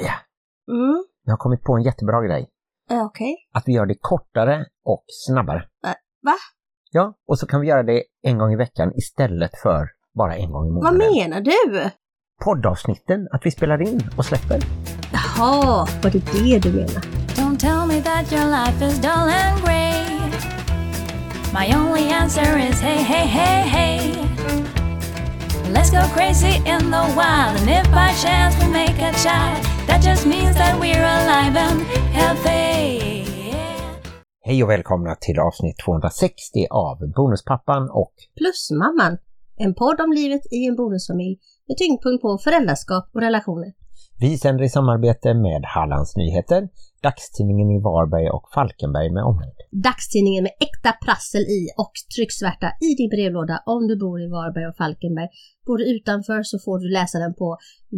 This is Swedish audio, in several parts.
Maria, Mm, jag har kommit på en jättebra grej. okej. Att vi gör det kortare och snabbare. Äh, va? Ja, och så kan vi göra det en gång i veckan istället för bara en gång i Vad månaden. menar du? Poddavsnitten, att vi spelar in och släpper. Jaha, var det det du menar? Don't tell me that your life is dull and grey. My only answer is hey, hey, hey, hey. Let's go crazy in the wild, and if by chance we make a child, that just means that we're alive and healthy. Hej och välkomna till avsnitt 260 av Bonuspappan och Plusmamman. En podd om livet i en bonusfamilj med tyngdpunkt på föräldraskap och relationer. vi sänder i samarbete med Hallands Nyheter, dagstidningen i Varberg och Falkenberg med omnejd. Dagstidningen med äkta prassel i och trycksvärta i din brevlåda om du bor i Varberg och Falkenberg. Bor du utanför så får du läsa den på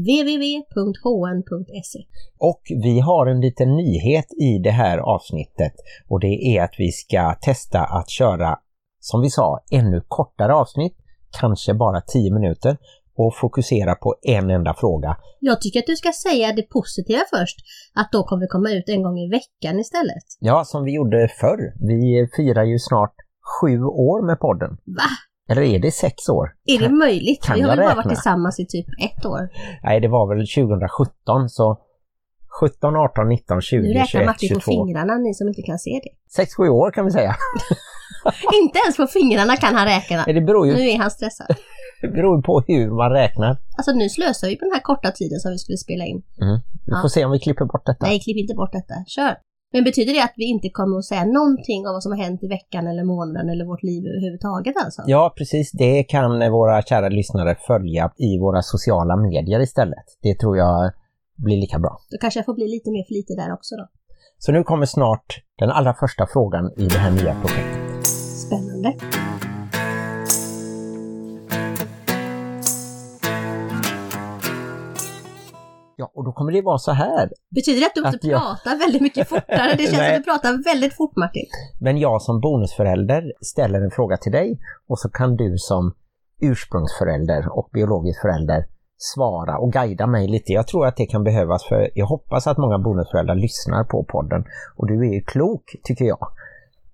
www.hn.se. Och vi har en liten nyhet i det här avsnittet och det är att vi ska testa att köra, som vi sa, ännu kortare avsnitt, kanske bara 10 minuter och fokusera på en enda fråga. Jag tycker att du ska säga det positiva först, att då kommer vi komma ut en gång i veckan istället. Ja, som vi gjorde förr. Vi firar ju snart sju år med podden. Va? Eller är det sex år? Är det möjligt? kan vi har väl bara varit tillsammans i typ ett år. Nej, det var väl 2017 så 17, 18, 19, 20, Nu räknar 21, Martin på 22. fingrarna, ni som inte kan se det. 6-7 år kan vi säga. Inte ens på fingrarna kan han räkna. Det beror ju Nu är han stressad. Det beror på hur man räknar. Alltså nu slösar vi på den här korta tiden som vi skulle spela in. Mm. Vi får Ja. se om vi klipper bort detta. Nej, klipp inte bort detta. Kör! Men betyder det att vi inte kommer att säga någonting om vad som har hänt i veckan eller månaden eller vårt liv överhuvudtaget alltså? Ja, precis. Det kan våra kära lyssnare följa i våra sociala medier istället. Det tror jag blir lika bra. Då kanske jag får bli lite mer flitig där också då. Så nu kommer snart den allra första frågan i det här nya projektet. Spännande. Ja, och då kommer det vara så här. Betyder det att du måste Att jag- prata väldigt mycket fortare? Det känns som att du pratar väldigt fort Martin. Men jag som bonusförälder ställer en fråga till dig och så kan du som ursprungsförälder och biologisk förälder svara och guida mig lite. Jag tror att det kan behövas för jag hoppas att många bonusföräldrar lyssnar på podden och du är ju klok tycker jag.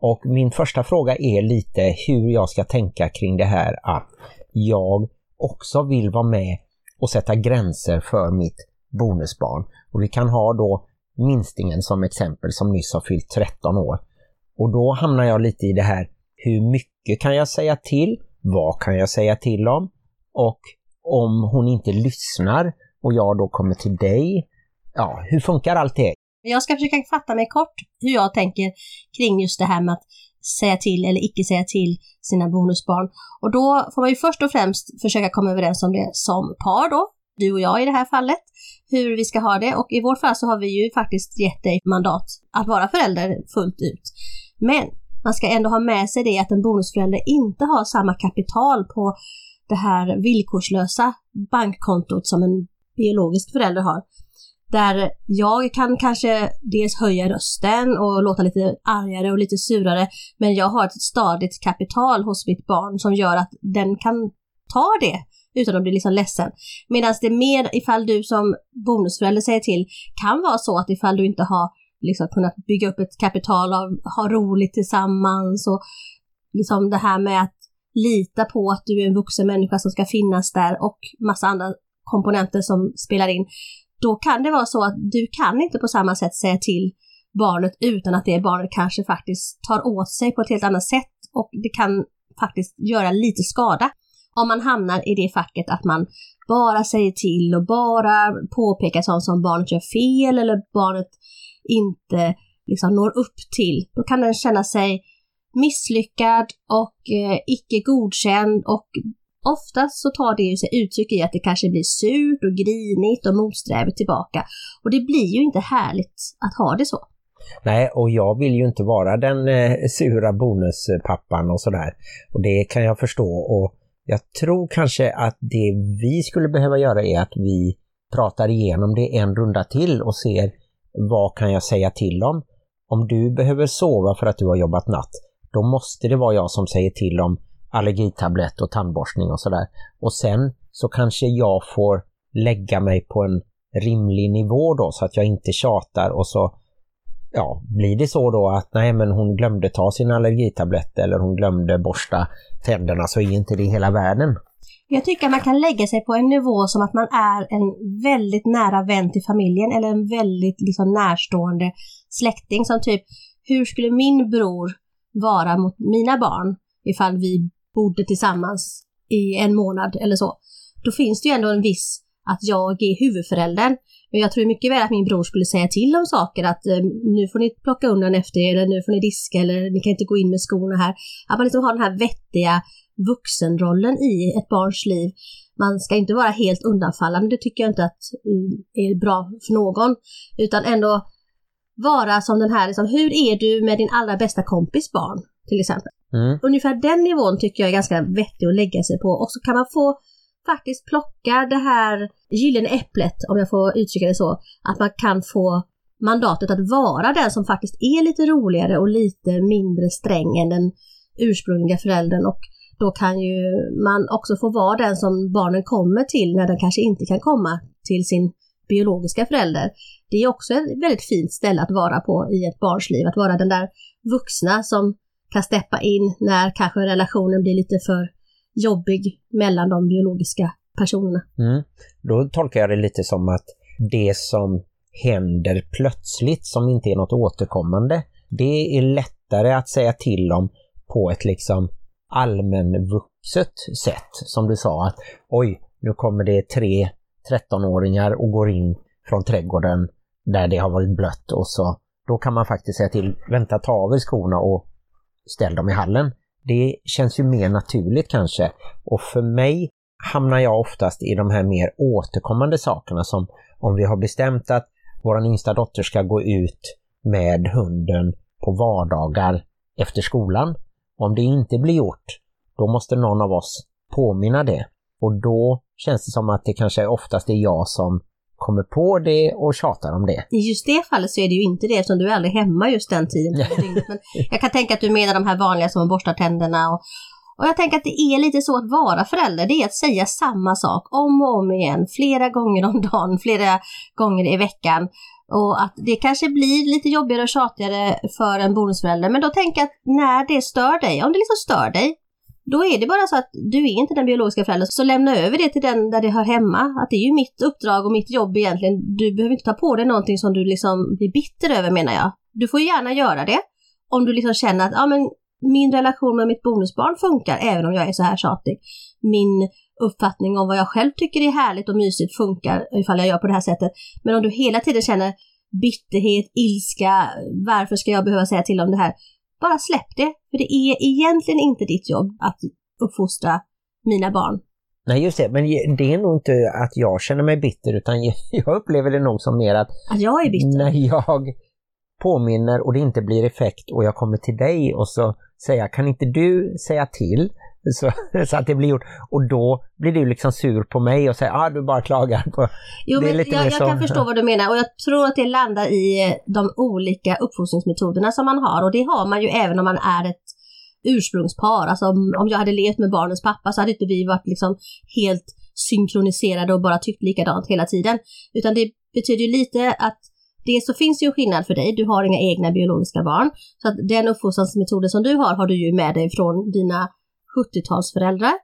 Och min första fråga är lite hur jag ska tänka kring det här att jag också vill vara med och sätta gränser för mitt bonusbarn. Och vi kan ha då minstingen som exempel som nyss har fyllt 13 år. Och då hamnar jag lite i det här, hur mycket kan jag säga till? Vad kan jag säga till om? Och om hon inte lyssnar och jag då kommer till dig, ja, hur funkar allt det? Jag ska försöka fatta mig kort hur jag tänker kring just det här med att säga till eller icke säga till sina bonusbarn. Och då får man ju först och främst försöka komma överens om det som par då, du och jag i det här fallet, hur vi ska ha det. Och i vårt fall så har vi ju faktiskt gett dig mandat att vara förälder fullt ut. Men man ska ändå ha med sig det att en bonusförälder inte har samma kapital på det här villkorslösa bankkontot som en biologisk förälder har. Där jag kan kanske dels höja rösten och låta lite argare och lite surare, men jag har ett stadigt kapital hos mitt barn som gör att den kan ta det utan att bli liksom ledsen. Medan det mer ifall du som bonusförälder säger till kan vara så att ifall du inte har liksom kunnat bygga upp ett kapital av ha roligt tillsammans och liksom det här med att lita på att du är en vuxen människa som ska finnas där och massa andra komponenter som spelar in då kan det vara så att du kan inte på samma sätt säga till barnet utan att det barnet kanske faktiskt tar åt sig på ett helt annat sätt och det kan faktiskt göra lite skada om man hamnar i det facket att man bara säger till och bara påpekar sånt som barnet gör fel eller barnet inte liksom når upp till. Då kan den känna sig misslyckad och eh, icke godkänd och Oftast så tar det ju sig uttryck i att det kanske blir surt och grinigt och motsträvigt tillbaka. Och det blir ju inte härligt att ha det så. Nej, och jag vill ju inte vara den eh, sura bonuspappan och sådär. Och det kan jag förstå. Och jag tror kanske att det vi skulle behöva göra är att vi pratar igenom det en runda till och ser vad kan jag säga till om. Om du behöver sova för att du har jobbat natt, då måste det vara jag som säger till om allergitablett och tandborstning och sådär. Och sen så kanske jag får lägga mig på en rimlig nivå då så att jag inte tjatar och så ja, blir det så då att nej men hon glömde ta sin allergitablett eller hon glömde borsta tänderna så är inte det hela världen. Jag tycker att man kan lägga sig på en nivå som att man är en väldigt nära vän till familjen eller en väldigt liksom, närstående släkting som typ, hur skulle min bror vara mot mina barn ifall vi bodde tillsammans i en månad eller så. Då finns det ju ändå en viss att jag är huvudföräldern. Men jag tror mycket väl att min bror skulle säga till om saker att eh, nu får ni plocka undan efter er, eller nu får ni diska, eller ni kan inte gå in med skorna här. Att man liksom har den här vettiga vuxenrollen i ett barns liv. Man ska inte vara helt undanfallande, det tycker jag inte att mm, är bra för någon. Utan ändå vara som den här, liksom, hur är du med din allra bästa kompis barn? Till exempel. Mm. Ungefär den nivån tycker jag är ganska vettig att lägga sig på och så kan man få faktiskt plocka det här gyllene äpplet, om jag får uttrycka det så, att man kan få mandatet att vara den som faktiskt är lite roligare och lite mindre sträng än den ursprungliga föräldern och då kan ju man också få vara den som barnen kommer till när den kanske inte kan komma till sin biologiska förälder. Det är också ett väldigt fint ställe att vara på i ett barns liv, att vara den där vuxna som kan steppa in när kanske relationen blir lite för jobbig mellan de biologiska personerna. Mm. Då tolkar jag det lite som att det som händer plötsligt som inte är något återkommande, det är lättare att säga till om på ett liksom allmänvuxet sätt. Som du sa att oj, nu kommer det tre 13-åringar och går in från trädgården där det har varit blött och så då kan man faktiskt säga till, vänta ta av er skorna och ställ dem i hallen. Det känns ju mer naturligt kanske och för mig hamnar jag oftast i de här mer återkommande sakerna som om vi har bestämt att vår yngsta dotter ska gå ut med hunden på vardagar efter skolan. Om det inte blir gjort, då måste någon av oss påminna det. Och då känns det som att det kanske oftast är jag som kommer på det och tjatar om det. I just det fallet så är det ju inte det eftersom du är aldrig hemma just den tiden. Men jag kan tänka att du menar de här vanliga som borstar tänderna och, och jag tänker att det är lite så att vara förälder, det är att säga samma sak om och om igen, flera gånger om dagen, flera gånger i veckan. Och att det kanske blir lite jobbigare och tjatigare för en bonusförälder, men då tänker jag att när det stör dig, om det liksom stör dig, då är det bara så att du är inte den biologiska föräldern, så lämna över det till den där det hör hemma. Att det är ju mitt uppdrag och mitt jobb egentligen. Du behöver inte ta på dig någonting som du liksom blir bitter över menar jag. Du får gärna göra det om du liksom känner att ja, men min relation med mitt bonusbarn funkar även om jag är så här tjatig. Min uppfattning om vad jag själv tycker är härligt och mysigt funkar ifall jag gör på det här sättet. Men om du hela tiden känner bitterhet, ilska, varför ska jag behöva säga till om det här? Bara släpp det, för det är egentligen inte ditt jobb att uppfostra mina barn. Nej just det, men det är nog inte att jag känner mig bitter utan jag upplever det nog som mer att... Att jag är bitter? När jag påminner och det inte blir effekt och jag kommer till dig och så säger jag, kan inte du säga till så, så, att det blir gjort. Och då blir du liksom sur på mig och säger ah, du bara klagar på... Jo, men jag, jag kan förstå vad du menar och jag tror att det landar i eh, de olika uppfostringsmetoderna som man har och det har man ju även om man är ett ursprungspar. Alltså om, om jag hade levt med barnens pappa så hade inte vi varit liksom helt synkroniserade och bara tyckt likadant hela tiden. Utan det betyder ju lite att det så finns ju en skillnad för dig, du har inga egna biologiska barn. Så att den uppfostringsmetoden som du har, har du ju med dig från dina 70-talsföräldrar.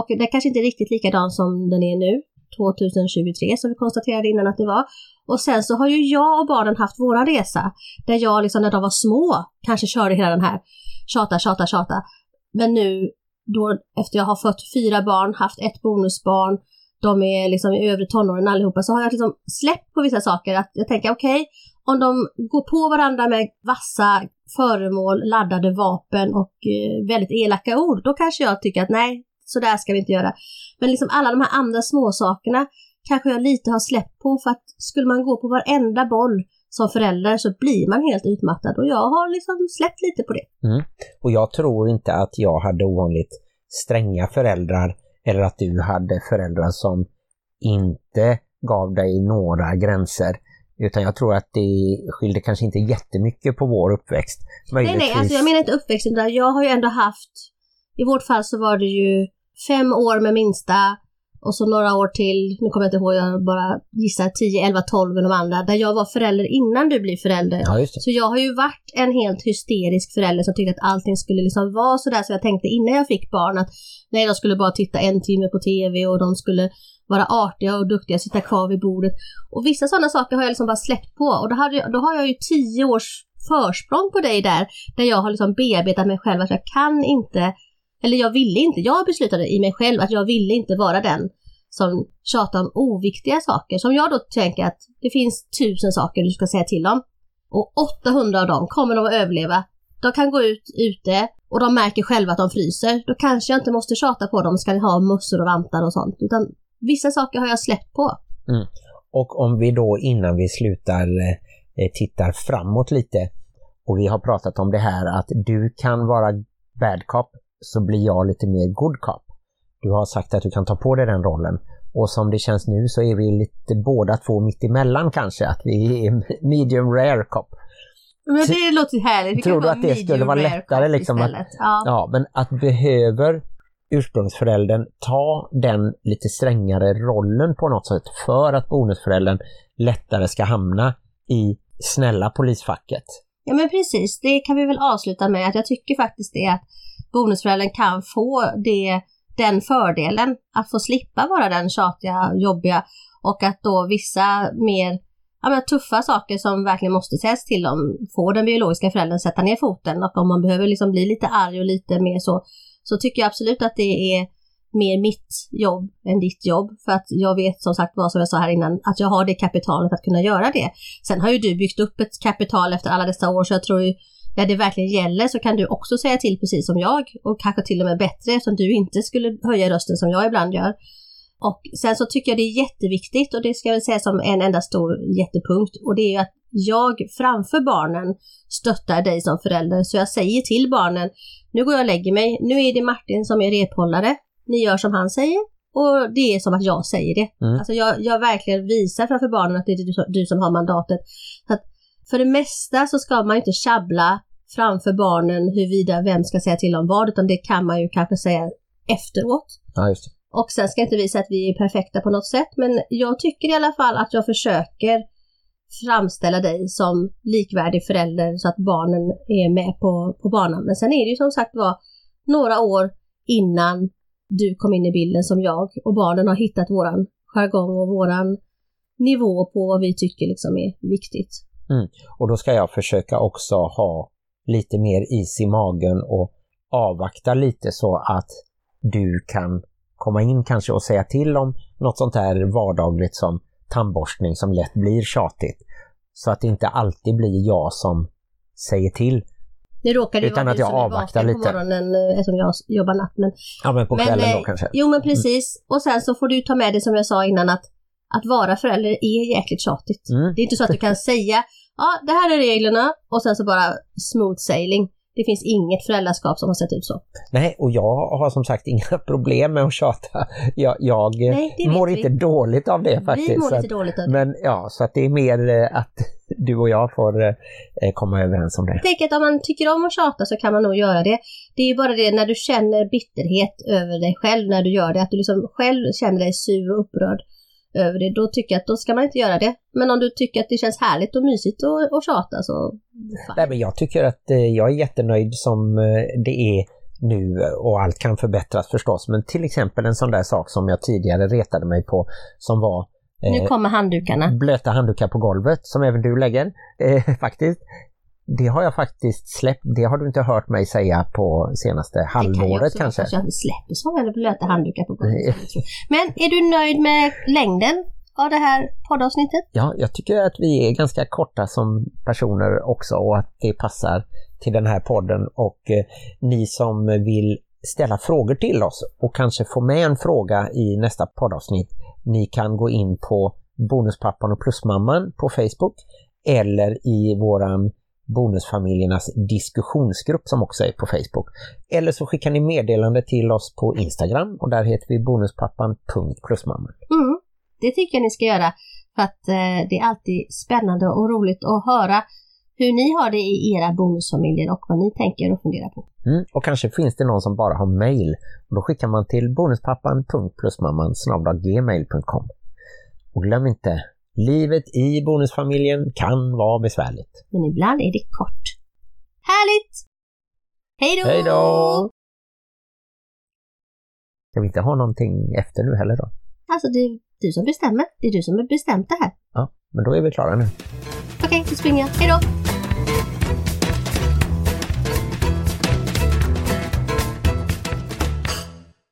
Och det kanske inte är riktigt likadan som den är nu, 2023 som vi konstaterade innan att det var. Och sen så har ju jag och barnen haft våran resa där jag liksom när de var små kanske körde hela den här tjata, tjata, tjata. Men nu då efter jag har fött fyra barn, haft ett bonusbarn, de är liksom i övre tonåren allihopa, så har jag liksom släppt på vissa saker. Att jag tänker okej, okay, om de går på varandra med vassa föremål, laddade vapen och eh, väldigt elaka ord, då kanske jag tycker att nej, så där ska vi inte göra. Men liksom alla de här andra småsakerna kanske jag lite har släppt på för att skulle man gå på varenda boll som förälder så blir man helt utmattad och jag har liksom släppt lite på det. Mm. Och jag tror inte att jag hade ovanligt stränga föräldrar eller att du hade föräldrar som inte gav dig några gränser. Utan jag tror att det skilde kanske inte jättemycket på vår uppväxt. Möjligtvis... Nej, nej, alltså jag menar inte uppväxten där. Jag har ju ändå haft, i vårt fall så var det ju fem år med minsta och så några år till, nu kommer jag inte ihåg, jag bara gissar 10, 11, 12 med de andra, där jag var förälder innan du blev förälder. Ja. Så jag har ju varit en helt hysterisk förälder som tyckte att allting skulle liksom vara sådär så jag tänkte innan jag fick barn att nej, de skulle bara titta en timme på TV och de skulle vara artiga och duktiga, sitta kvar vid bordet. Och vissa sådana saker har jag liksom bara släppt på och då, hade då har jag ju tio års försprång på dig där, där jag har liksom bearbetat mig själv att jag kan inte eller jag ville inte, jag beslutade i mig själv att jag ville inte vara den som tjatar om oviktiga saker. Som jag då tänker att det finns tusen saker du ska säga till om. Och 800 av dem kommer de att överleva. De kan gå ut ute och de märker själva att de fryser. Då kanske jag inte måste tjata på dem, ska ni ha mössor och vantar och sånt. Utan vissa saker har jag släppt på. Mm. Och om vi då innan vi slutar eh, tittar framåt lite och vi har pratat om det här att du kan vara bad cop så blir jag lite mer good cop. Du har sagt att du kan ta på dig den rollen. Och som det känns nu så är vi lite båda två mitt emellan kanske. Att vi är medium rare cop. Men det låter härligt. Vi Tror du att det skulle vara lättare liksom att-. Ja. Ja, men att behöver ursprungsföräldern ta den lite strängare rollen på något sätt för att bonusföräldern lättare ska hamna i snälla polisfacket. Ja men precis, det kan vi väl avsluta med att jag tycker faktiskt det att bonusföräldern kan få det, den fördelen att få slippa vara den tjatiga, jobbiga och att då vissa mer ja, men tuffa saker som verkligen måste sägas till om får den biologiska föräldern sätta ner foten och om man behöver liksom bli lite arg och lite mer så så tycker jag absolut att det är mer mitt jobb än ditt jobb. För att jag vet som sagt vad som jag sa här innan, att jag har det kapitalet att kunna göra det. Sen har ju du byggt upp ett kapital efter alla dessa år så jag tror ju när det verkligen gäller så kan du också säga till precis som jag och kanske till och med bättre eftersom du inte skulle höja rösten som jag ibland gör. Och sen så tycker jag det är jätteviktigt och det ska jag väl säga som en enda stor jättepunkt och det är ju att jag framför barnen stöttar dig som förälder. Så jag säger till barnen, nu går jag och lägger mig, nu är det Martin som är rephållare, ni gör som han säger och det är som att jag säger det. Mm. Alltså jag, jag verkligen visar framför barnen att det är du, som- du som har mandatet. Så att för det mesta så ska man inte tjabbla framför barnen huruvida vem ska säga till om vad, utan det kan man ju kanske säga efteråt. Ja, just det. Och sen ska jag inte visa att vi är perfekta på något sätt, men jag tycker i alla fall att jag försöker framställa dig som likvärdig förälder så att barnen är med på, på banan. Men sen är det ju som sagt var några år innan du kom in i bilden som jag och barnen har hittat våran jargong och våran nivå på vad vi tycker liksom är viktigt. Mm. Och då ska jag försöka också ha lite mer is i magen och avvakta lite så att du kan komma in kanske och säga till om något sånt här vardagligt som tandborstning som lätt blir tjatigt. Så att det inte alltid blir jag som säger till. Nu råkar det Utan vara att jag som avvaktar lite. på morgonen eh, eftersom jag jobbar natt. Men Ja men på Men, kvällen eh, då kanske. Jo men precis. Och sen så får du ta med det som jag sa innan att att vara förälder är jäkligt tjatigt. Mm. Det är inte så att du kan säga ja det här är reglerna och sen så bara smooth sailing. Det finns inget föräldraskap som har sett ut så. Nej, och jag har som sagt inga problem med att tjata. Jag, jag eh, Nej, mår vi. inte dåligt av det faktiskt. Vi mår så lite att, dåligt av det. men ja, så att det är mer eh, att du och jag får eh, komma överens om det. Jag tänker att om man tycker om att tjata så kan man nog göra det. Det är ju bara det när du känner bitterhet över dig själv när du gör det, att du liksom själv känner dig sur och upprörd över det, då tycker jag att då ska man inte göra det. Men om du tycker att det känns härligt och mysigt att att tjata så fan. Nej, men jag tycker att eh, jag är jättenöjd som eh, det är nu och allt kan förbättras förstås. Men till exempel en sån där sak som jag tidigare retade mig på som var Nu eh, kommer handdukarna. blöta handdukar på golvet som även du lägger eh, faktiskt. Det har jag faktiskt släppt. Det har du inte hört mig säga på senaste Det kan halvåret också vara kanske. så att jag släpper så eller blöta handdukar på golvet. Men är du nöjd med längden av det här poddavsnittet? Ja, jag tycker att vi är ganska korta som personer också och att det passar till den här podden och eh, ni som vill ställa frågor till oss och kanske få med en fråga i nästa poddavsnitt. Ni kan gå in på Bonuspappan och Plusmamman på Facebook eller i våran Bonusfamiljernas diskussionsgrupp som också är på Facebook. Eller så skickar ni meddelande till oss på Instagram och där heter vi bonuspappan.plusmamman. Mm, det tycker jag ni ska göra. För att eh, det är alltid spännande och roligt att höra hur ni har det i era bonusfamiljer och vad ni tänker och funderar på. Mm, och kanske finns det någon som bara har mail. Och då skickar man till bonuspappan.plusmamman.gmail.com Och glöm inte, livet i bonusfamiljen kan vara besvärligt. Men ibland är det kort. Härligt! Hej då! Hej då! Ska vi inte ha någonting efter nu heller då? Alltså det är du som bestämmer. Det är du som har bestämt det här. Ja, men då är vi klara nu. Okej, då springer jag. Hej då!